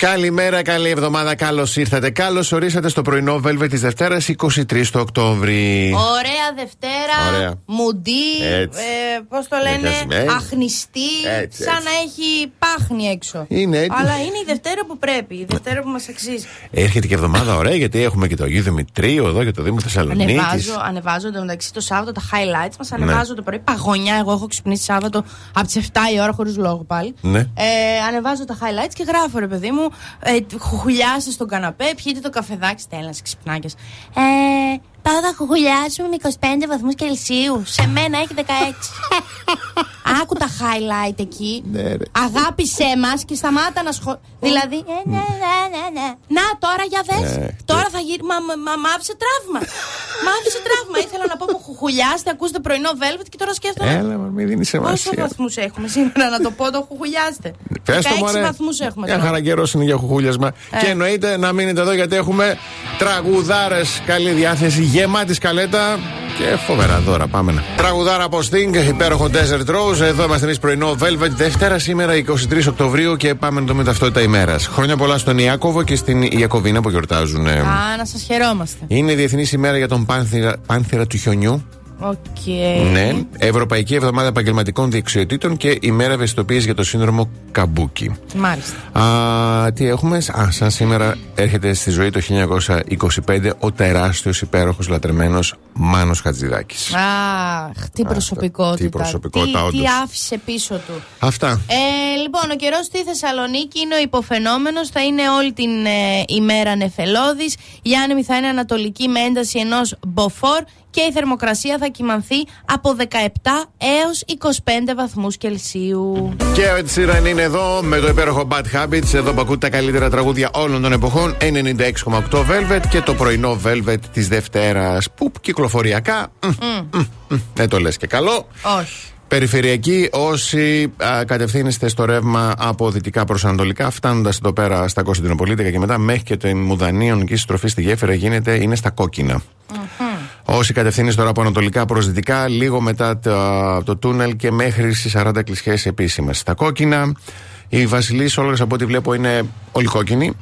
Καλημέρα, καλή εβδομάδα. Καλώς ήρθατε. Καλώς ορίσατε στο πρωινό Velvet της Δευτέρας 23 του Οκτώβρη. Ωραία Δευτέρα. Ωραία. Μουντή. Έτσι. Ε, Πώς το λένε, Έτσι. αχνιστή. Έτσι, σαν έτσι. να έχει πάχνη έξω. Είναι έτσι. Αλλά είναι η Δευτέρα που πρέπει. Η Δευτέρα που μας αξίζει. Έρχεται και εβδομάδα ωραία γιατί έχουμε και το Αγίου Δημητρίου εδώ και το Δήμο Θεσσαλονίκης. Ανεβάζω, ανεβάζω εντωμεταξύ το Σάββατο τα highlights μας. Ναι. Ανεβάζω το πρωί. Παγωνιά. Εγώ έχω ξυπνήσει Σάββατο από τις 7 η ώρα χωρίς λόγο πάλι. Ναι. Ε, ανεβάζω τα highlights και γράφω ρε παιδί μου. Ε, χουχουλιάστε στον καναπέ, πιείτε το καφεδάκι. Στέλνα ξυπνάκια. Ε, πάω να χουχουλιάσουμε με 25 βαθμούς Κελσίου. Σε μένα έχει 16. Άκου τα highlight εκεί. Ναι, ρε. Αγάπησέ μας και σταμάτα να σχολ... Δηλαδή. ε, ναι, ναι, ναι, ναι. Να τώρα για δες. Ναι. Τώρα θα γύρει. Μα, μα, μα, μ' άφησε τραύμα. μ' άφησε τραύμα. Ήθελα να πω μου χουχουλιάστε, ακούστε πρωινό velvet και τώρα σκέφτομαι. Έλα, μα μην δίνεις Πόσο σημασία. βαθμούς έχουμε σήμερα να το πω το χουχουλιάστε. Πες το 16 μωρέ. βαθμούς έχουμε Μια τώρα. χαρά καιρός είναι για χουχούλιασμα. Ε. Και εννοείται να μείνετε εδώ γιατί έχουμε τραγουδάρες. Καλή διάθεση, γεμάτη σκαλέτα και φοβερά δώρα. Πάμε να. Τραγουδάρα από Sting, υπέροχο Desert Rose. Εδώ είμαστε εμείς πρωινό Velvet. Δευτέρα σήμερα 23 Οκτωβρίου και πάμε να δούμε ταυτότητα ημέρας. Χρόνια πολλά στον Ιάκωβο και στην Ιακωβίνα που γιορτάζουν. ε. Α, να σας χαιρόμαστε. Είναι η Διεθνή ημέρα για τον πάνθηρα, πάνθηρα του χιονιού. Οκ. Ναι. Ευρωπαϊκή Εβδομάδα Επαγγελματικών Δεξιοτήτων και ημέρα ευαισθητοποίησης για το σύνδρομο Καμπούκι. Μάλιστα. Α, τι έχουμε; Α, σαν σήμερα έρχεται στη ζωή το 1925 ο τεράστιος υπέροχος λατρεμένος Μάνος Χατζηδάκης. Αχ, τι προσωπικότητα. τι προσωπικότητα, τι, τι όντως. άφησε πίσω του. Αυτά. Ε, λοιπόν, ο καιρός στη Θεσσαλονίκη είναι ο υποφαινόμενος. Θα είναι όλη την ε, ημέρα νεφελώδης. Η άνεμη θα είναι ανατολική με ένταση ενός μποφόρ και η θερμοκρασία θα κυμανθεί από 17 έως 25 βαθμούς Κελσίου. Και ο Ed Sheeran είναι εδώ με το υπέροχο Bad Habits. Εδώ που ακούτε τα καλύτερα τραγούδια όλων των εποχών. 96,8 Velvet και το πρωινό Velvet της Δευτέρας. Που κυκλοφοριακά. μ, μ, μ, Δεν το λες και καλό. Όχι. Περιφερειακή, όσοι α, κατευθύνεστε στο ρεύμα από δυτικά προς ανατολικά, φτάνοντας εδώ πέρα στα Κωνσταντινοπολίτικα και μετά μέχρι και την Μουδανίων και η στροφή στη γέφυρα γίνεται, είναι στα κοκκινα Όσοι κατευθύνεστε τώρα από ανατολικά προς δυτικά, λίγο μετά το, το τούνελ και μέχρι στις 40 κλεισιέ επίσημα. Στα κόκκινα, η Βασιλή Όλγα από ό,τι βλέπω είναι όλη κόκκινη.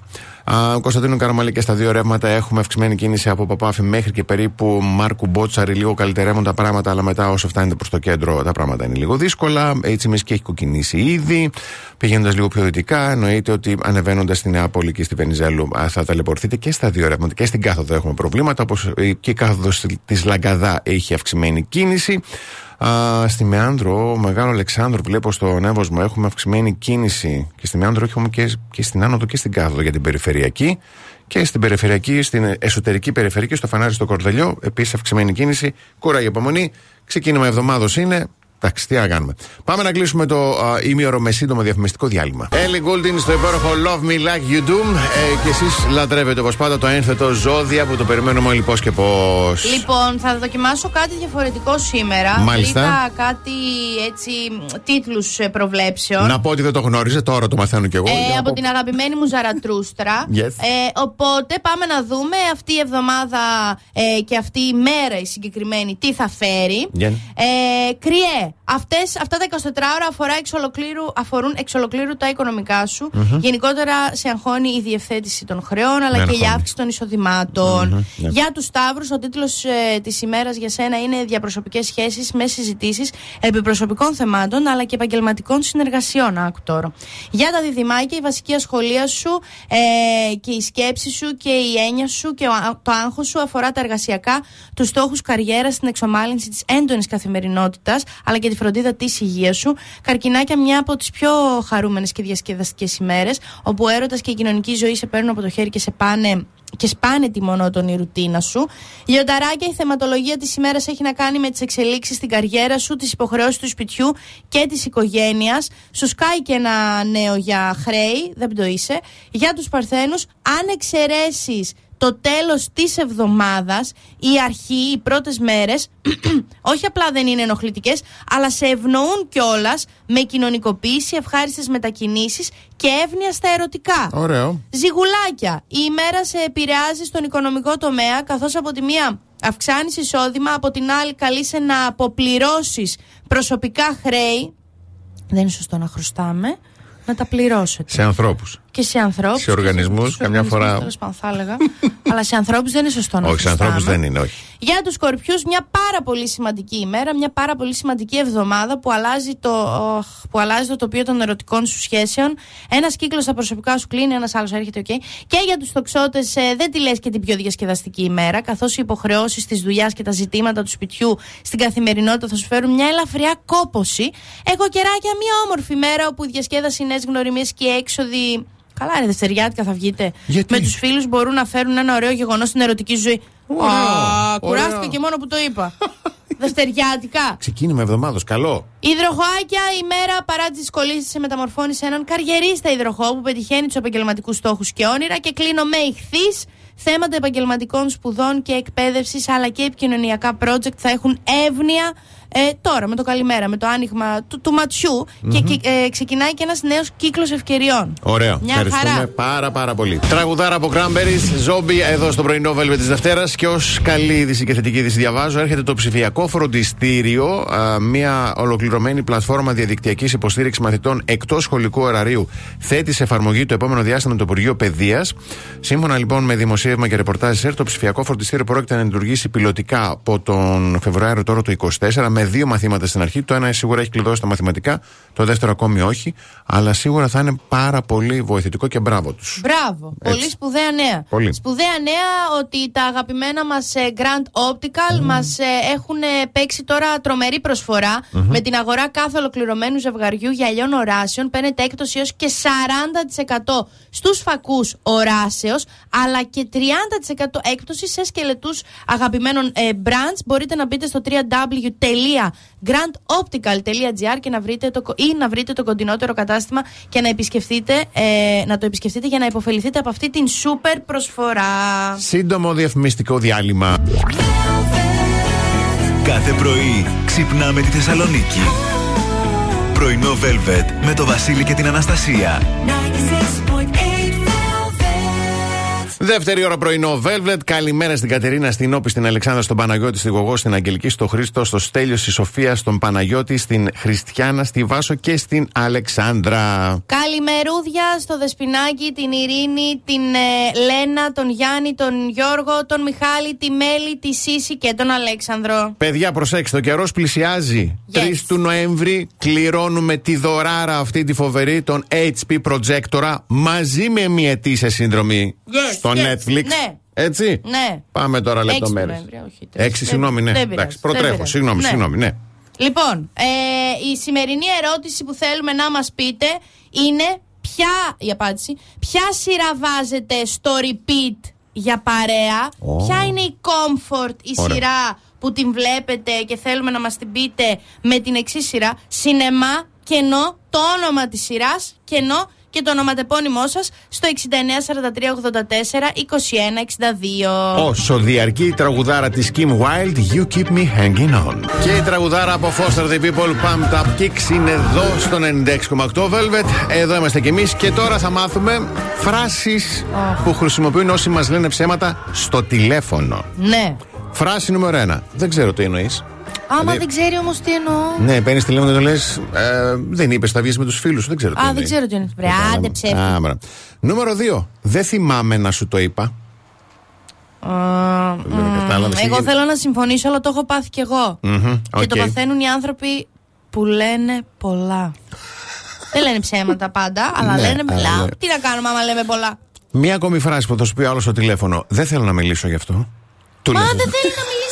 Α, Κωνσταντίνο Καραμαλή και στα δύο ρεύματα έχουμε αυξημένη κίνηση από Παπάφη μέχρι και περίπου Μάρκου Μπότσαρη. Λίγο καλυτερεύουν τα πράγματα, αλλά μετά όσο φτάνετε προς το κέντρο τα πράγματα είναι λίγο δύσκολα. Έτσι, και έχει κοκκινήσει ήδη. Πηγαίνοντας λίγο πιο δυτικά, εννοείται ότι ανεβαίνοντας στην Νεάπολη και στη Βενιζέλου α, θα ταλαιπωρηθείτε και στα δύο ρεύματα. Και στην κάθοδο έχουμε προβλήματα, όπως και η κάθοδος της Λαγκαδά έχει αυξημένη κίνηση. Α, στη Μεάνδρο, ο Μεγάλο Αλεξάνδρου, βλέπω στο Εύωσμο, έχουμε αυξημένη κίνηση και στη Μεάνδρο έχουμε και, και στην Άνοδο και στην Κάθοδο για την περιφερειακή. Και στην περιφερειακή, στην εσωτερική περιφερειακή, στο φανάρι στο Κορδελιό, επίσης αυξημένη κίνηση. Κούραγε υπομονή. Ξεκίνημα εβδομάδος είναι. Εντάξει, τι να κάνουμε. Πάμε να κλείσουμε το α, ημίωρο με σύντομο διαφημιστικό διάλειμμα. Ellie Goulding στο υπέροχο Love Me Like You Do. Ε, και εσείς λατρεύετε όπως πάντα το ένθετο ζώδια που το περιμένουμε όλοι πώς και πώς. Λοιπόν, θα δοκιμάσω κάτι διαφορετικό σήμερα. Μάλιστα. Βρήκα κάτι έτσι τίτλους προβλέψεων. Να πω ότι δεν το γνώριζε, τώρα το μαθαίνω κι εγώ. Ε, Για να από πω- την αγαπημένη μου Ζαρατρούστρα. Yes. Ε, οπότε πάμε να δούμε αυτή η εβδομάδα ε, και αυτή η μέρα η συγκεκριμένη τι θα φέρει. Yeah. Ε, κρυέ, αυτές, αυτά τα 24 ώρα αφορά εξ ολοκλήρου, αφορούν εξ ολοκλήρου τα οικονομικά σου. Γενικότερα σε αγχώνει η διευθέτηση των χρεών αλλά Με και η αγχώνει. αύξηση των εισοδημάτων. ναι. Για τους Σταύρους, ο τίτλος ε, της ημέρας για σένα είναι διαπροσωπικές σχέσεις με συζητήσεις επί προσωπικών θεμάτων αλλά και επαγγελματικών συνεργασιών. Άκου τώρα. Για τα διδυμάκια, η βασική ασχολία σου ε, και η σκέψη σου και η έννοια σου και ο, α- το άγχος σου αφορά τα εργασιακά, τους στόχους καριέρας, την εξομάλυνση της έντονης καθημερινότητας αλλά και τη φροντίδα της υγείας σου. Καρκινάκια, μια από τις πιο χαρούμενες και διασκεδαστικές ημέρες, όπου ο έρωτας και η κοινωνική ζωή σε παίρνουν από το χέρι και σε πάνε και σπάνε τη μονότονη ρουτίνα σου. Λιονταράκια, η θεματολογία της ημέρας έχει να κάνει με τις εξελίξεις στην καριέρα σου, τις υποχρεώσεις του σπιτιού και της οικογένειας. Σου σκάει και ένα νέο για χρέη, δεν το είσαι. Για τους Παρθένους, αν εξαιρέσεις το τέλος της εβδομάδας, η αρχή, οι πρώτες μέρες, όχι απλά δεν είναι ενοχλητικές, αλλά σε ευνοούν κιόλας με κοινωνικοποίηση, ευχάριστες μετακινήσεις και εύνοια στα ερωτικά. Ωραίο. Ζιγουλάκια. Η ημέρα σε επηρεάζει στον οικονομικό τομέα, καθώς από τη μία αυξάνεις εισόδημα, από την άλλη καλείσαι να αποπληρώσεις προσωπικά χρέη. Δεν είναι σωστό να χρωστάμε. Να τα πληρώσετε. Σε ανθρώπους και σε ανθρώπους. Σε οργανισμούς, καμιά φορά. Τέλος πάντων, θα έλεγα. αλλά σε ανθρώπους δεν είναι σωστό να Όχι, σε ανθρώπους δεν είναι, όχι. Για τους σκορπιού, μια πάρα πολύ σημαντική ημέρα, μια πάρα πολύ σημαντική εβδομάδα που αλλάζει το, που αλλάζει το τοπίο των ερωτικών σου σχέσεων. Ένας κύκλος στα προσωπικά σου κλείνει, ένας άλλος έρχεται, OK. Και για τους τοξότες, ε, δεν τη λες και την πιο διασκεδαστική ημέρα, καθώς οι υποχρεώσεις της δουλειάς και τα ζητήματα του σπιτιού στην καθημερινότητα θα σου φέρουν μια ελαφριά κόποση. Έχω κεράκια μια όμορφη μέρα όπου η διασκέδαση, νέες γνωριμίες και έξοδοι Καλά, είναι Δευτεριάτικα θα βγείτε. Γιατί; Με τους φίλους μπορούν να φέρουν ένα ωραίο γεγονός στην ερωτική ζωή. Α, κουράστηκα και μόνο που το είπα. Δευτεριάτικα. Ξεκίνημα εβδομάδος, καλό. Υδροχοάκια, η μέρα παρά τις δυσκολίες σε μεταμορφώνεις σε έναν καριερίστα υδροχό που πετυχαίνει τους επαγγελματικούς στόχους και όνειρα και κλείνω με ηχθείς. Θέματα επαγγελματικών σπουδών και εκπαίδευσης αλλά και επικοινωνιακά project θα έχουν εύνοια ε, τώρα με το καλημέρα, με το άνοιγμα του, του ματσιου και, ε, ξεκινάει και ένας νέος κύκλος ευκαιριών. Ωραίο. Μια Ευχαριστούμε χαρά. πάρα πάρα πολύ. Τραγουδάρα από Cranberries, ζόμπι εδώ στο πρωινό Velvet της Δευτέρας. Και ως καλή είδηση και θετική είδηση διαβάζω, έρχεται το ψηφιακό φροντιστήριο, α, μια ολοκληρωμένη πλατφόρμα διαδικτυακής υποστήριξης μαθητών εκτός σχολικού ωραρίου. Θέτει σε εφαρμογή το επόμενο διάστημα το Υπουργείο Παιδείας. Σύμφωνα λοιπόν με δημοσίευμα και ρεπορτάζ ΣΕΡ, το ψηφιακό φροντιστήριο πρόκειται να λειτουργήσει πιλωτικά από τον Φεβρουάριο τώρα το 24 με δύο μαθήματα στην αρχή. Το ένα σίγουρα έχει κλειδώσει τα μαθηματικά, το δεύτερο ακόμη όχι. Αλλά σίγουρα θα είναι πάρα πολύ βοηθητικό και μπράβο τους. Μπράβο. Πολύ σπουδαία νέα. Πολύ. Σπουδαία νέα ότι τα αγαπημένα μας Grand Optical μας μα έχουν ε, παίξει τώρα τρομερή προσφορά. Με την αγορά κάθε ολοκληρωμένου ζευγαριού γυαλιών οράσεων παίρνετε έκπτωση έως και 40% στους φακούς οράσεως, αλλά και 30% έκπτωση σε σκελετούς αγαπημένων ε, brands. Μπορείτε να μπείτε στο www.grandoptical.gr και να βρείτε το, ή να βρείτε το κοντινότερο κατάστημα και να, επισκεφτείτε, ε, να το επισκεφτείτε για να υποφεληθείτε από αυτή την super προσφορά. Σύντομο διαφημιστικό διάλειμμα. Κάθε πρωί ξυπνάμε τη Θεσσαλονίκη. Πρωινό Velvet με το Βασίλη και την Αναστασία. Δεύτερη ώρα πρωινό Velvet. Καλημέρα στην Κατερίνα, στην Όπη, στην Αλεξάνδρα, στον Παναγιώτη, στη Γογό, στην Αγγελική, στο Χρήστο, στο Στέλιο, στη Σοφία, στον Παναγιώτη, στην Χριστιανά, στη Βάσο και στην Αλεξάνδρα. Καλημερούδια στο Δεσπινάκι, την Ειρήνη, την ε, Λένα, τον Γιάννη, τον Γιώργο, τον Μιχάλη, τη Μέλη, τη Σύση και τον Αλέξανδρο. Παιδιά, προσέξτε, ο καιρός πλησιάζει. Yes. 3 του Νοέμβρη κληρώνουμε τη δωράρα αυτή τη φοβερή, τον HP Projectora, μαζί με μια ετήσια συνδρομή Yes, στο yes, Netflix. ναι. Έτσι; Ναι. Πάμε τώρα 6 λεπτομέρειες. Νοέμβρη, όχι, τρεις. 6, συγγνώμη, ναι. Δεν πειράζει, Εντάξει, δεν προτρέχω. πειράζει. Συγγνώμη, Ναι. συγγνώμη, ναι. Λοιπόν, ε, η σημερινή ερώτηση που θέλουμε να μας πείτε είναι ποια, η απάντηση, ποια σειρά βάζετε στο repeat για παρέα, Ω. ποια είναι η comfort, η Ωραία. σειρά που την βλέπετε και θέλουμε να μας την πείτε με την εξής σειρά, σινεμά, κενό, το όνομα της σειράς, κενό και το ονοματεπώνυμό σας στο 694384 2162. Όσο διαρκεί η τραγουδάρα της Kim Wilde, You Keep Me Hanging On. Και η τραγουδάρα από Foster the People, Pumped Up Kicks, είναι εδώ στο 96,8 Velvet. Εδώ είμαστε κι εμείς και τώρα θα μάθουμε φράσεις που χρησιμοποιούν όσοι μας λένε ψέματα στο τηλέφωνο. Ναι. Φράση νούμερο 1. Δεν ξέρω τι εννοείς. Άμα Δηλαδή- δεν ξέρει όμως τι εννοώ. Ναι, παίρνεις τηλέφωνο και το λες. Ε, δεν είπε, θα βγει με τους φίλους σου. Δεν ξέρω τι Α, εννοεί. δεν ξέρω τι είναι. Βρε, Κατάλαβα. άντε ψεύτη. Α, μπράβο. Νούμερο 2. Δεν θυμάμαι να σου το είπα. Δεν κατάλαβες τι Εγώ γίνεται. θέλω να συμφωνήσω, αλλά το έχω πάθει κι εγώ. Μμμ, Και το οκ. παθαίνουν οι άνθρωποι που λένε πολλά. Δεν λένε ψέματα πάντα, αλλά Ναι, λένε πολλά. αλλά- Τι να κάνουμε άμα λέμε πολλά; Μία ακόμη φράση που θα σου πει άλλο στο τηλέφωνο. Δεν θέλω να μιλήσω γι' αυτό. Του Μα λες, δεν θέλει να μιλήσει γι' αυτό.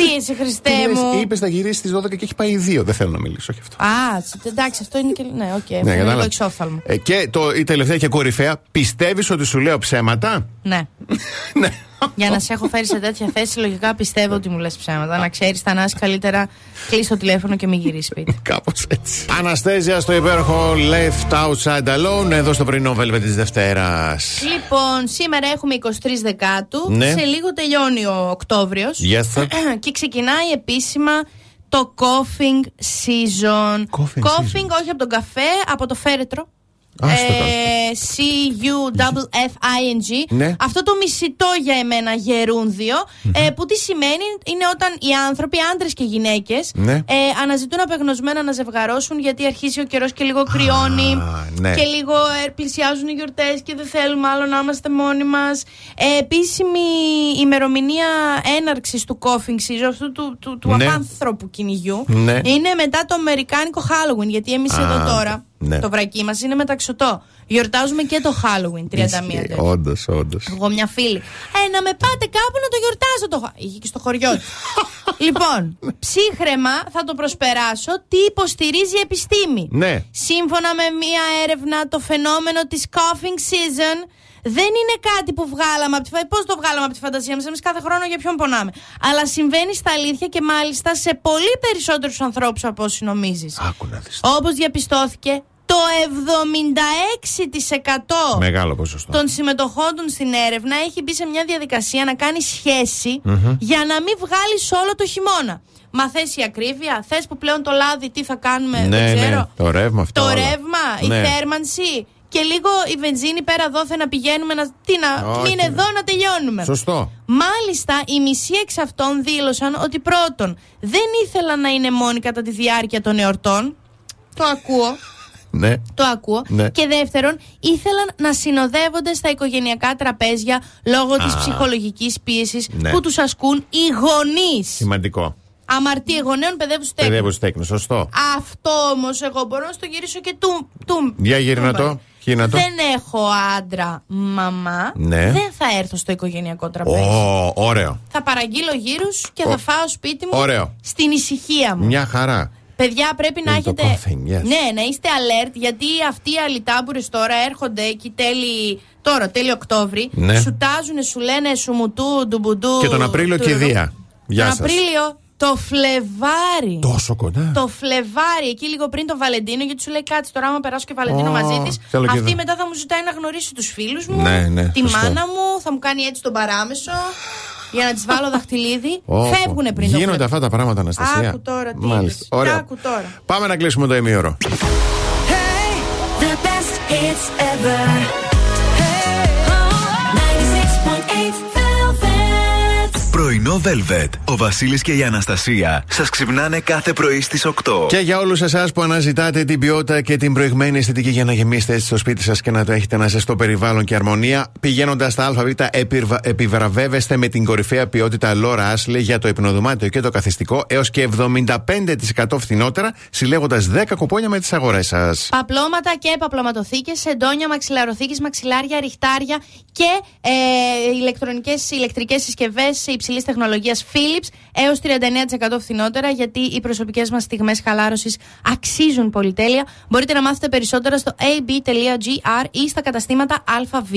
Τι καταπίεση, Χριστέ μου. Είπες θα γυρίσεις στις 12 και έχει πάει 2. Δεν θέλω να μιλήσω γι' αυτό. Α, τσι- εντάξει, αυτό είναι και. Ναι, οκ. Ναι, είναι λίγο κατάλαβα. εξόφθαλμο. Ε, και το, η τελευταία και κορυφαία. Πιστεύεις ότι σου λέω ψέματα; Ναι. ναι. Για να σε έχω φέρει σε τέτοια θέση, λογικά πιστεύω ότι μου λες ψέματα. Να ξέρεις, Θανάση, καλύτερα κλείσε το τηλέφωνο και μην γυρίσεις σπίτι. Κάπως έτσι. Anastacia στο υπέροχο Left Outside Alone, εδώ στο πρωινό Velvet της Δευτέρας. Λοιπόν, σήμερα έχουμε 23 Δεκάτου. Ναι. Σε λίγο τελειώνει ο Οκτώβριος. Yes, sir. και ξεκινάει επίσημα το coughing season. Coughing coughing όχι από τον καφέ, από το φέρετρο. Ας το Ε, C-U-F-F-I-N-G. Ναι. Αυτό το μισητό για εμένα γερούνδιο, ε, που τι σημαίνει είναι όταν οι άνθρωποι, άντρες και γυναίκες, Ναι. ε, αναζητούν απεγνωσμένα να ζευγαρώσουν γιατί αρχίζει ο καιρός και λίγο κρυώνει ναι. και λίγο ε, πλησιάζουν οι γιορτές και δεν θέλουμε άλλο να είμαστε μόνοι μας. Ε, επίσημη ημερομηνία έναρξης του coughing season, αυτού του, του, του Ναι. απάνθρωπου κυνηγιού, Ναι. είναι μετά το αμερικάνικο Halloween. Γιατί εμείς Α, εδώ τώρα, ναι. το βρακί μας είναι μεταξωτό. Γιορτάζουμε και το Halloween 31 τέτοιο. Όντως, όντως. Εγώ μια φίλη. Ε, να με πάτε κάπου να το γιορτάσω το Χα- Είχε και στο χωριό τη. λοιπόν, ψύχρεμα θα το προσπεράσω. Τι υποστηρίζει η επιστήμη; Ναι. Σύμφωνα με μια έρευνα, το φαινόμενο της coughing season δεν είναι κάτι που βγάλαμε από τη φαντασία. Πώς το βγάλαμε από τη φαντασία μας, εμείς κάθε χρόνο για ποιον πονάμε. Αλλά συμβαίνει στα αλήθεια και μάλιστα σε πολύ περισσότερους ανθρώπους από όσοι νομίζεις. Άκου να δεις. Όπως διαπιστώθηκε, το 76% Μεγάλο ποσοστό. των συμμετοχών του στην έρευνα έχει μπει σε μια διαδικασία να κάνει σχέση για να μην βγάλεις όλο το χειμώνα. Μα θες η ακρίβεια, θες που πλέον το λάδι τι θα κάνουμε, Ναι, δεν ναι, ξέρω. το ρεύμα αυτό Το όλα. ρεύμα, Ναι. η θέρμανση και λίγο η βενζίνη πέρα δόθε να πηγαίνουμε να. Τι να. Όχι, μην ναι. εδώ να τελειώνουμε. Σωστό. Μάλιστα, οι μισοί εξ αυτών δήλωσαν ότι πρώτον δεν ήθελαν να είναι μόνοι κατά τη διάρκεια των εορτών. Το ακούω. Ναι. Το ακούω. Ναι. Και δεύτερον, ήθελαν να συνοδεύονται στα οικογενειακά τραπέζια λόγω της Α. ψυχολογικής πίεσης Ναι. που τους ασκούν οι γονείς. Σημαντικό. Αμαρτία γονέων παιδεύουν στέκνου. Παιδεύω τέκνο, σωστό. Αυτό όμως εγώ μπορώ να στο γυρίσω και του. του Για γύρνα του- το, γύρνα το. Δεν έχω άντρα, μαμά. Ναι. Δεν θα έρθω στο οικογενειακό τραπέζι. Ω, ωραίο. Θα παραγγείλω γύρους και Ω. θα φάω σπίτι μου Ωραίο. στην ησυχία μου. Μια χαρά. Παιδιά, πρέπει να Είναι το έχετε. coughing, yes. Ναι, να είστε alert, γιατί αυτοί οι αλυτάμπουρε τώρα έρχονται εκεί τέλη. Τώρα, τέλη Οκτώβρη. Ναι. Σου τάζουν, σου λένε σου μουτού, ντουμπουντού. Και τον Απρίλιο του- κηδεία. Γεια Τον σας. Απρίλιο, το Φλεβάρι. Τόσο κοντά. Το Φλεβάρι, εκεί λίγο πριν τον Βαλεντίνο, γιατί σου λέει κάτσε τώρα, άμα περάσω και Βαλεντίνο Ω, μαζί της. θέλω και Αυτή εδώ. μετά θα μου ζητάει να γνωρίσει τους φίλους μου, Ναι, ναι, τη σωστό. μάνα μου, θα μου κάνει έτσι τον παράμεσο για να της βάλω δαχτυλίδι. Ω, Φεύγουν πριν το Γίνονται Φλεβάρι. αυτά τα πράγματα, Αναστασία. Άκου τώρα, τι Μάλιστα. είδες. Ωραία. Άκου τώρα. Πάμε να κλείσουμε το ημίωρο. The best hits ever. Πρωινό Velvet. Ο Βασίλης και η Αναστασία σας ξυπνάνε κάθε πρωί στις 8. Και για όλους εσάς που αναζητάτε την ποιότητα και την προηγμένη αισθητική για να γεμίσετε έτσι στο σπίτι σας και να το έχετε ένα ζεστό περιβάλλον και αρμονία, πηγαίνοντας στα ΑΒ, επιβρα- επιβραβεύεστε με την κορυφαία ποιότητα Laura Ashley για το υπνοδωμάτιο και το καθιστικό έως και 75% φθηνότερα, συλλέγοντας 10 κουπόνια με τις αγορές σας. Παπλώματα και παπλωματοθήκες, εντόνια, μαξιλαροθήκες, μαξιλάρια, ριχτάρια και ε, ηλεκτρονικές, ηλεκτρικές συσκευές υψηλής τεχνολογίας Philips έως 39% φθηνότερα γιατί οι προσωπικές μας στιγμές χαλάρωσης αξίζουν πολυτέλεια. Μπορείτε να μάθετε περισσότερα στο ab.gr ή στα καταστήματα ΑΒ.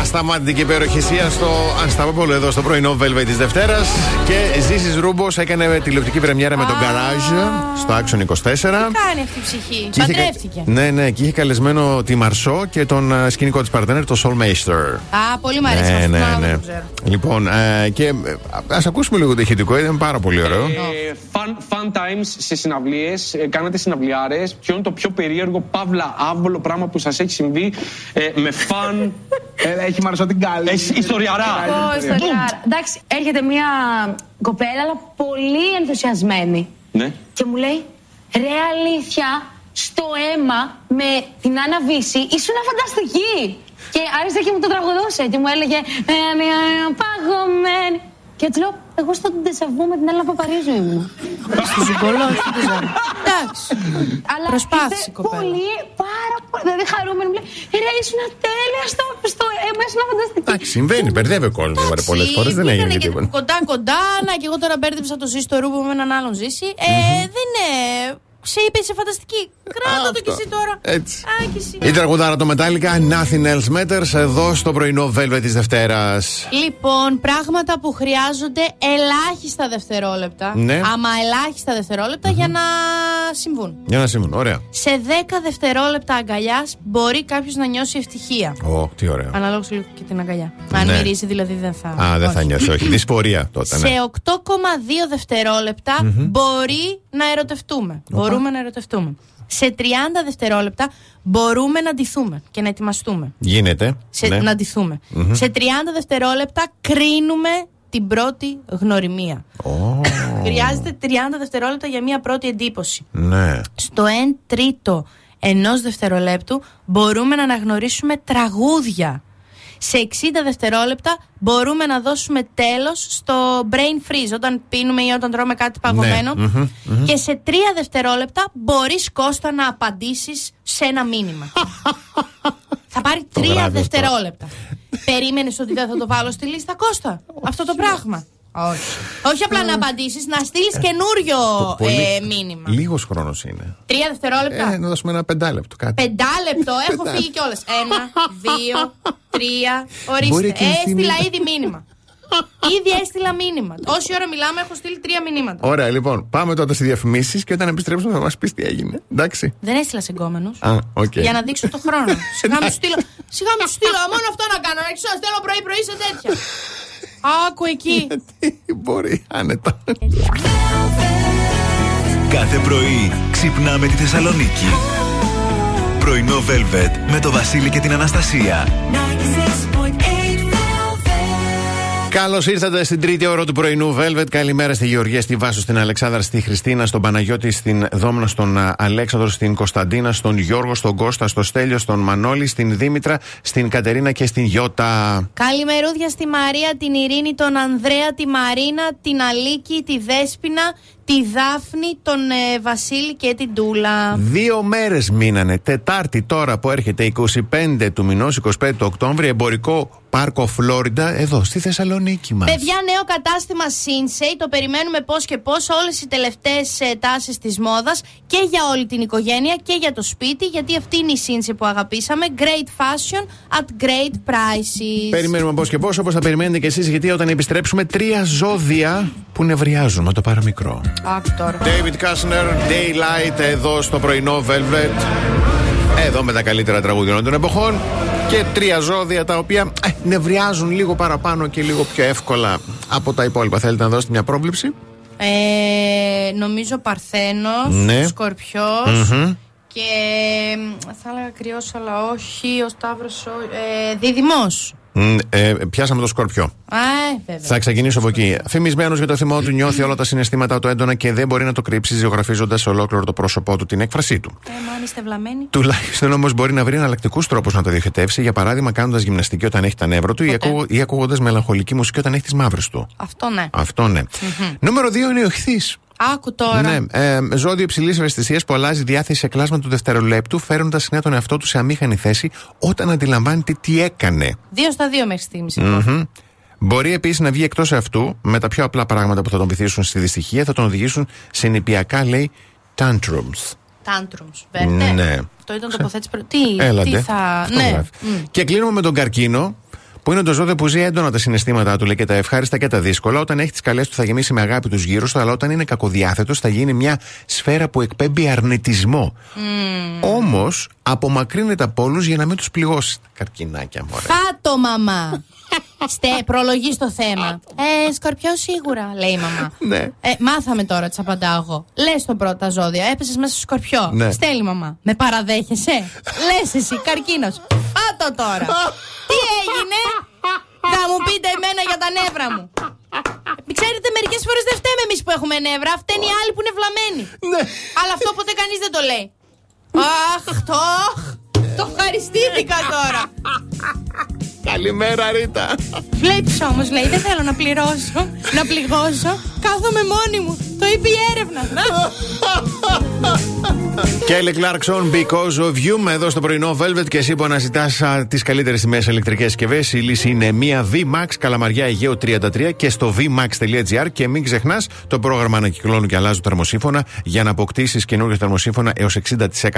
Ασταμάτητη υπεροχησία στο Ασταπόπολο εδώ στο πρωινό Velvet της Δευτέρας. Και Ζήσης Ρούμπος έκανε τηλεοπτική πρεμιέρα με τον Α. Garage στο Action 24. Κάνει αυτή η ψυχή; Και είχε κα- Παντρεύτηκε. Ναι, ναι, και είχε καλεσμένο τη Μαρσό και τον ε, σκηνικό της παρτενέρ, το Soulmaster. Α, πολύ μου αρέσει Ναι, αυτό. ναι, να, ναι. δεν το ξέρω. Λοιπόν, ε, και ας ακούσουμε λίγο το ηχητικό, ήταν πάρα πολύ ωραίο. Ε, fun, fun times σε συναυλίες. κάνατε συναυλιάρες. Ποιο είναι το πιο περίεργο, παύλα, άβολο πράγμα που σας έχει συμβεί ε, με fun; Έλα, έχει μαρσό την καλή. Έχει ιστοριαρά. Ω, ιστοριάρα. Εντάξει, έρχεται μια κοπέλα, αλλά πολύ ενθουσιασμένη. ναι. Και μου λέει, ρε αλήθεια, στο αίμα με την Άννα Βύση ήσουν φανταστική. Και άρχισε και μου το τραγουδούσε και μου έλεγε «Ε, ε, ε, παγωμένη. Και έτσι λέω, εγώ στο ντεσαβού με την Έλληνα Παπαρίζου ήμουν. Στη Ζουγκολό, τι το ξέρω. Εντάξει. Αλλά Προσπάθησε ήρθε η κοπέλα. Πολύ, πάρα πολύ. Δηλαδή χαρούμενη μου λέει, ρε ήσουν τέλεια στο, στο αίμα, ήσουν φανταστική. Εντάξει, συμβαίνει, μπερδεύει ο κόσμος πολλές φορές, δεν έγινε και τίποτα. Κοντά κοντά, να και εγώ τώρα μπέρδεψα το ζήσει το ρούμπο με έναν άλλον ζήσει. Ε, Δεν είναι. Σε είπε, είσαι φανταστική. Κράτα το κι εσύ τώρα. Έτσι. Α, κι εσύ. Η τραγουδάρα το Metallica, Nothing Else Matters, εδώ στο πρωινό Velvet της Δευτέρας. Λοιπόν, πράγματα που χρειάζονται ελάχιστα δευτερόλεπτα. Ναι. Άμα ελάχιστα δευτερόλεπτα για να συμβούν. Για να συμβούν, ωραία. Σε 10 δευτερόλεπτα αγκαλιάς μπορεί κάποιος να νιώσει ευτυχία. Ω, τι ωραίο. Αναλόγως λίγο και την αγκαλιά. Αν Ναι. μυρίζει, δηλαδή δεν θα. Α, δεν θα όχι. νιώσει, όχι. Δυσπορία τότε, ναι. Σε 8,2 δευτερόλεπτα μπορεί να ερωτευτούμε. Μπορούμε να ερωτευτούμε. Σε 30 δευτερόλεπτα μπορούμε να ντυθούμε και να ετοιμαστούμε. Γίνεται. Σε, ναι. Να ντυθούμε. Σε 30 δευτερόλεπτα κρίνουμε την πρώτη γνωριμία. Ω, Χρειάζεται 30 δευτερόλεπτα για μια πρώτη εντύπωση. ναι. Στο 1 τρίτο ενός δευτερολέπτου μπορούμε να αναγνωρίσουμε τραγούδια. Σε 60 δευτερόλεπτα μπορούμε να δώσουμε τέλος στο brain freeze όταν πίνουμε ή όταν τρώμε κάτι παγωμένο. Ναι, μμμ, Και σε 3 δευτερόλεπτα μπορείς Κώστα να απαντήσεις σε ένα μήνυμα. θα πάρει 3 βράδυ αυτό. δευτερόλεπτα. Περίμενες ότι δεν θα το βάλω στη λίστα Κώστα; Αυτό το πράγμα. Όχι. Όχι απλά να απαντήσεις, να στείλεις καινούριο Πολύ- ε, μήνυμα. Λίγος χρόνος είναι. Τρία δευτερόλεπτα. Ε, να δώσουμε ένα πεντάλεπτο κάτι. Πεντάλεπτο, έχω Πεντάλεπτο. φύγει κιόλας. Ένα, δύο, τρία. Μπορεί Ορίστε. εκείνη τη Έστειλα στιγμή- ήδη μήνυμα. Ήδη έστειλα μήνυμα. Όση ώρα μιλάμε, έχω στείλει τρία μηνύματα. Ωραία, λοιπόν, πάμε τότε στις διαφημίσεις και όταν επιστρέψουμε θα μας πεις τι έγινε. Εντάξει. Δεν έστειλα σε γκόμενο. Α, οκ. Για να δείξω το χρόνο. Σιγά μη στείλω. Σιγά μη στείλω. Μόνο αυτό να κάνω. Να ξέρω, στέλνω πρωί-πρωί σε τέτοια. Άκου εκεί. Τι μπορεί, άνετα. Κάθε πρωί ξυπνάμε τη Θεσσαλονίκη. Πρωινό Velvet με το Βασίλη και την Αναστασία. 96.8 Velvet. Καλώς ήρθατε στην τρίτη ώρα του πρωινού Velvet. Καλημέρα στη Γεωργία, στη Βάσο, στην Αλεξάνδρα, στη Χριστίνα, στον Παναγιώτη, στην Δόμνα, στον α, Αλέξανδρο, στην Κωνσταντίνα, στον Γιώργο, στον Κώστα, στο Στέλιο, στον Μανώλη, στην Δήμητρα, στην Κατερίνα και στην Γιώτα. Καλημερούδια στη Μαρία, την Ειρήνη, τον Ανδρέα, τη Μαρίνα, την Αλίκη, τη Δέσποινα, τη Δάφνη, τον ε, Βασίλη και την Τούλα. Δύο μέρες μείνανε. Τετάρτη τώρα που έρχεται 25 του μηνός, 25 του Οκτώβρη, εμπορικό πάρκο Φλόριντα, εδώ στη Θεσσαλονίκη μας. Παιδιά, νέο κατάστημα Sinsei. Το περιμένουμε πώς και πώς. Όλες οι τελευταίες τάσεις της μόδας και για όλη την οικογένεια και για το σπίτι. Γιατί αυτή είναι η Sinsei που αγαπήσαμε. Great fashion at great prices. Περιμένουμε πώς και πώς, όπως θα περιμένετε και εσείς, γιατί όταν επιστρέψουμε, τρία ζώδια που νευριάζουν με το παραμικρό. Άκου τώρα. David Kushner, Daylight, εδώ στο πρωινό Velvet. Εδώ με τα καλύτερα τραγούδια όλων των εποχών. Και τρία ζώδια τα οποία ε, νευριάζουν λίγο παραπάνω και λίγο πιο εύκολα από τα υπόλοιπα. Θέλετε να δώσετε μια πρόβληψη. Ε, νομίζω Παρθένος, Ναι. Σκορπιός και μ, θα έλεγα κρυός αλλά όχι, ο Σταύρος, ο, ε, Δίδυμος. Μ, ε, πιάσαμε το σκορπιό. Α, ε, βέβαια. Θα ξεκινήσω από εκεί. Φημισμένος για το θυμό του, νιώθει όλα τα συναισθήματα του έντονα και δεν μπορεί να το κρύψει, ζωγραφίζοντας σε ολόκληρο το πρόσωπό του την έκφρασή του. Ε, μα αν είστε βλαμμένοι. Τουλάχιστον όμως μπορεί να βρει εναλλακτικούς τρόπους να το διοχετεύσει, για παράδειγμα κάνοντας γυμναστική όταν έχει τα νεύρα του ή, Ποτέ. ακούγω, ή ακούγοντας μελαγχολική μουσική όταν έχει τις μαύρες του. Αυτό ναι. Αυτό ναι. Νούμερο 2 είναι ο ηχθής. Άκου τώρα. Ναι, ε, ζώδιο υψηλής ευαισθησίας που αλλάζει διάθεση σε κλάσμα του δευτερολέπτου, φέρνοντα συχνά τον εαυτό του σε αμήχανη θέση όταν αντιλαμβάνεται τι έκανε. Δύο στα δύο μέχρι στιγμής. Μμμ. Μπορεί επίσης να βγει εκτός αυτού με τα πιο απλά πράγματα που θα τον βυθίσουν στη δυστυχία, θα τον οδηγήσουν σε νηπιακά, λέει, tantrums. Tantrums, βέβαια. Ναι. Αυτό ήταν τοποθέτηση. προ- Τι, Έλατε. τι θα. Αυτό ναι. γράφει. Μμ. Και κλείνουμε με τον καρκίνο, που είναι το ζώδιο που ζει έντονα τα συναισθήματά του, λέει και τα ευχάριστα και τα δύσκολα. Όταν έχει τις καλές του, θα γεμίσει με αγάπη τους γύρω του, αλλά όταν είναι κακοδιάθετος, θα γίνει μια σφαίρα που εκπέμπει αρνητισμό. Όμως, απομακρύνεται από όλους για να μην τους πληγώσει. Τα καρκινάκια, μωρέ. Φάτο, μαμά. Στε, προλογή στο θέμα. Ε, σκορπιό σίγουρα, λέει η μαμά. Ναι. Ε, μάθαμε τώρα, τη απαντάω εγώ. Λες το πρώτα ζώδια, έπεσες μέσα στο σκορπιό. Ναι. Στέλνει η μαμά. Με παραδέχεσαι; Λες εσύ, καρκίνος. Φάτο τώρα. Τι έγινε; Θα μου πείτε εμένα για τα νεύρα μου. Ξέρετε, μερικές φορές δεν φταίμε εμείς που έχουμε νεύρα. Φταίνει οι άλλοι που είναι βλαμμένοι. Ναι. Αλλά αυτό ποτέ κανείς δεν το λέει. Αχ, το. Το ευχαριστήθηκα τώρα. Καλημέρα, Ρίτα. Βλέπεις όμως, λέει, δεν θέλω να πληρώσω, να πληγώσω. Κάθομαι μόνη μου. Το είπε η έρευνα. Να. Kelly Clarkson, Because of You, εδώ στο πρωινό Velvet και εσύ που αναζητάς τις καλύτερες τιμέ ηλεκτρικές συσκευές. Η λύση είναι μία VMAX Καλαμαριά Αιγαίο 33 και στο vmax.gr. Και μην ξεχνάς το πρόγραμμα Ανακυκλώνου και Αλλάζω θερμοσύμφωνα για να αποκτήσεις καινούργιο θερμοσύμφωνα έως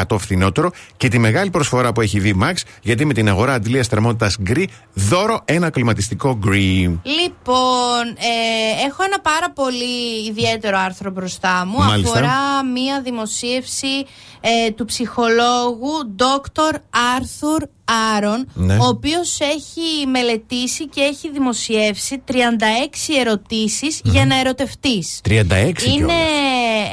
60% φθηνότερο και τη μεγάλη προσφορά που έχει η VMAX γιατί με την αγορά αντιλία θερμότητας γκρι δώρο ένα κλιματιστικό γκρι. Λοιπόν, ε, έχω ένα πάρα πολύ ιδιαίτερο άρθρο μπροστά μου. Μάλιστα. Αφορά μία δημοσίευση ε, του ψυχολόγου Dr. Arthur Άρον, Ναι. ο οποίος έχει μελετήσει και έχει δημοσιεύσει 36 ερωτήσεις για να ερωτευτείς. 36 Είναι κιόλας.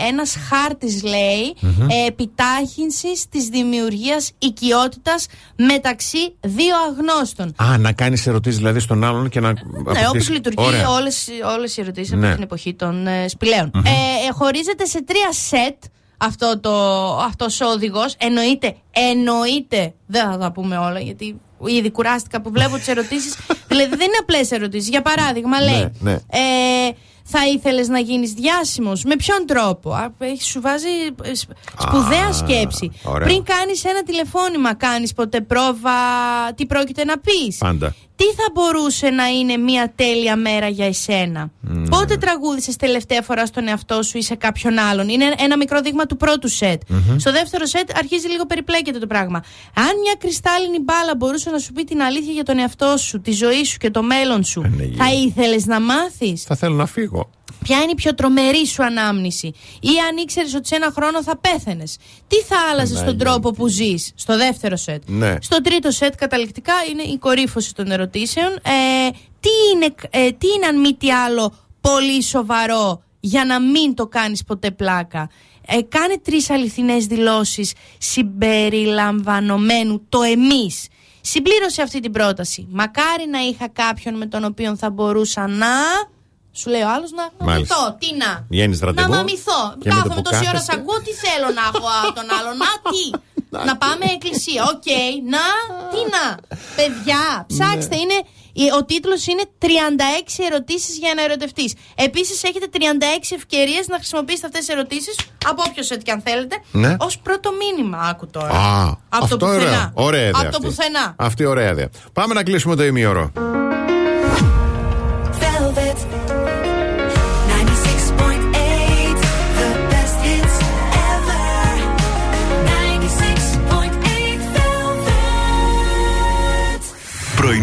Ένας χάρτης, λέει, ε, επιτάχυνσης της δημιουργίας οικειότητας μεταξύ δύο αγνώστων. Α, να κάνεις ερωτήσεις δηλαδή στον άλλον και να. Ναι, όπω αποκτήσεις- λειτουργεί Ωραία. όλες, όλες οι ερωτήσεις Ναι. από την εποχή των ε, σπηλαίων. Ε, ε, χωρίζεται σε τρία σετ αυτό το, αυτός ο οδηγός. Εννοείται, εννοείται, δεν θα τα πούμε όλα γιατί ήδη κουράστηκα που βλέπω τις ερωτήσεις. δηλαδή δεν είναι απλές ερωτήσεις. Για παράδειγμα λέει, ναι. Ε, θα ήθελες να γίνεις διάσημος, με ποιον τρόπο; Α, έχει- σου βάζει ε, σ- σπουδαία Α, σκέψη. ωραία. Πριν κάνεις ένα τηλεφώνημα, κάνεις ποτέ πρόβα τι πρόκειται να πεις. Πάντα. Τι θα μπορούσε να είναι μια τέλεια μέρα για εσένα; Πότε τραγούδησες τελευταία φορά στον εαυτό σου ή σε κάποιον άλλον; Είναι ένα μικρό δείγμα του πρώτου σετ. Στο δεύτερο σετ αρχίζει λίγο περιπλέκεται το πράγμα. Αν μια κρυστάλλινη μπάλα μπορούσε να σου πει την αλήθεια για τον εαυτό σου, τη ζωή σου και το μέλλον σου, Ε, ναι, γεια. θα ήθελες να μάθεις; Θα θέλω να φύγω. Ποια είναι η πιο τρομερή σου ανάμνηση, ή αν ήξερες ότι σε ένα χρόνο θα πέθαινες. Τι θα άλλαζες Ναι, στον ναι. τρόπο που ζεις, στο δεύτερο σετ. Ναι. Στο τρίτο σετ, καταληκτικά, είναι η κορύφωση των ερωτήσεων. Ε, τι, είναι, ε, τι είναι, αν μη τι άλλο, πολύ σοβαρό για να μην το κάνεις ποτέ πλάκα; Ε, κάνε τρεις αληθινές δηλώσεις συμπεριλαμβανομένου το εμείς. Συμπλήρωσε αυτή την πρόταση. Μακάρι να είχα κάποιον με τον οποίο θα μπορούσα να... Σου λέει ο άλλος να Μάλιστα. μαμηθώ. Τι να. Βγαίνεις ραντεβού Να μαμηθώ. και με το Κάθομαι που τόση ώρα, κάθεστε. σ' ακούω. Τι θέλω να έχω α, τον άλλο. Να τι. να πάμε εκκλησία. Οκ. Να. Τι να. Παιδιά, ψάξτε. Ναι. Είναι, η- ο τίτλος είναι 36 ερωτήσεις για να ερωτευτεί. Επίσης, έχετε 36 ευκαιρίες να χρησιμοποιήσετε αυτές τις ερωτήσεις από όποιος σετ και αν θέλετε. Ναι. Ω πρώτο μήνυμα. Άκου τώρα. Α, από αυτό το πουθενά. ωραίο. Ωραία ιδέα. Από το αυτή. πουθενά. Αυτή ωραία ιδέα. Πάμε να κλείσουμε το ημίωρο.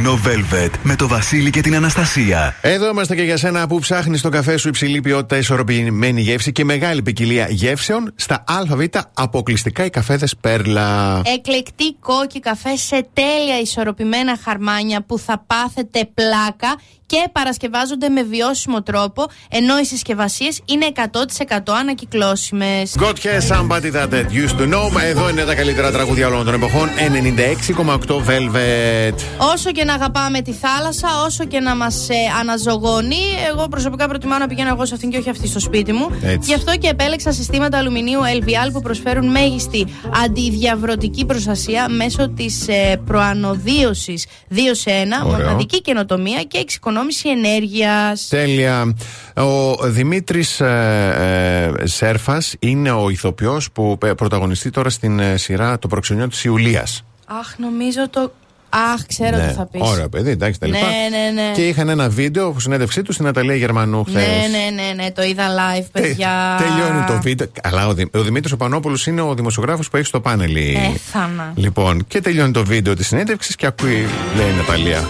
Πρωινό Velvet με το Βασίλη και την Αναστασία. Εδώ είμαστε και για σένα που ψάχνεις στο καφέ σου υψηλή ποιότητα, ισορροπημένη γεύση και μεγάλη ποικιλία γεύσεων. Στα ΑΒ αποκλειστικά οι καφέδες Πέρλα. Εκλεκτή κόκκι καφέ σε τέλεια ισορροπημένα χαρμάνια που θα πάθετε πλάκα και παρασκευάζονται με βιώσιμο τρόπο, ενώ οι συσκευασίες είναι 100% ανακυκλώσιμες. Got here somebody that it used to know. Εδώ είναι τα καλύτερα τραγούδια όλων των εποχών. 96,8 Velvet. Όσο και να αγαπάμε τη θάλασσα, όσο και να μας αναζωογονεί, εγώ προσωπικά προτιμάω να πηγαίνω εγώ σε αυτήν και όχι αυτή στο σπίτι μου. Έτσι. Γι' αυτό και επέλεξα συστήματα αλουμινίου LVL που προσφέρουν μέγιστη αντιδιαβρωτική προστασία μέσω της ε, προανοδίωσης 2 σε 1, Ωραίο. μοναδική καινοτομία και εξοικονόμηση ενέργειας. Τέλεια. Ο Δημήτρης ε, ε, Σέρφας είναι ο ηθοποιός που ε, πρωταγωνιστεί τώρα στην ε, σειρά Το προξενιό της Ιουλίας. Αχ, νομίζω το. Αχ, ξέρω τι θα πεις. Ναι. Ωραίο παιδί, εντάξει τα Ναι, λοιπά. ναι, ναι. Και είχαν ένα βίντεο που συνέντευξή τους στην Αταλία Γερμανού χθες. Ναι, ναι, ναι, ναι, το είδα live, παιδιά. Τελειώνει το βίντεο. Αλλά ο, Δη, ο Δημήτρης ο Πανόπουλο είναι ο δημοσιογράφος που έχει στο πάνελ. η- Έθανα. Λοιπόν, και τελειώνει το βίντεο της συνέντευξης και ακούει, λέει η Ναταλία.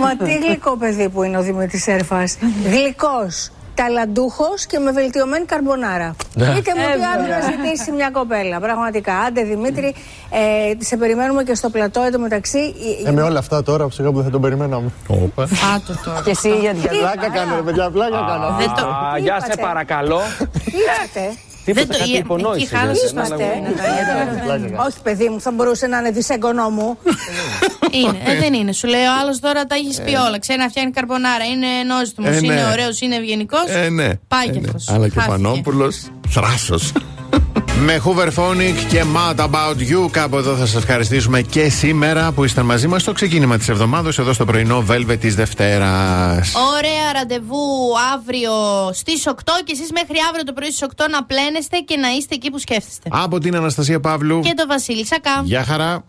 Μα τι γλυκό παιδί που είναι ο Δημήτρης Σέρφας. Γλυκός, ταλαντούχος και με βελτιωμένη καρμπονάρα. Είτε μου τι άλλο να ζητήσει μια κοπέλα. Πραγματικά. Άντε Δημήτρη, ε, σε περιμένουμε και στο πλατό εντωμεταξύ. Ε, με όλα αυτά τώρα ψυχά που δεν θα τον περιμέναμε. Όπα. Άτο τώρα. Και εσύ γιατί. Πλάκα κάνω, ρε παιδιά, πλάκα κάνω. Δεν το. Α, γεια σε είπατε; παρακαλώ. Τι είπατε. Δεν Τίποτα, το. κάτι η- υπονόηση. Εκεί χάλασε δεν το είναι, αστέρι, Ναταλία. Όχι, παιδί μου, θα μπορούσε να είναι δισέγγονό μου. Είναι, ε, δεν είναι. Σου λέει ο άλλος τώρα τα έχεις πει όλα. Ξέρει να φτιάχνει καρμπονάρα. Είναι νόστιμο, Ε, είναι ναι. ωραίος, είναι ευγενικός. Ε, ναι. Πάει Ε, και ναι. αυτός. Αλλά και ο Πανόπουλος, θράσος. Με Hooverphonic και Mad About You. Κάπου εδώ θα σας ευχαριστήσουμε και σήμερα που είστε μαζί μας στο ξεκίνημα της εβδομάδα, εδώ στο πρωινό Velvet της Δευτέρας. Ωραία ραντεβού αύριο στις 8 και εσείς μέχρι αύριο το πρωί στις 8 να πλένεστε και να είστε εκεί που σκέφτεστε. Από την Αναστασία Παύλου. Και το Βασίλη Σακά. Γεια χαρά.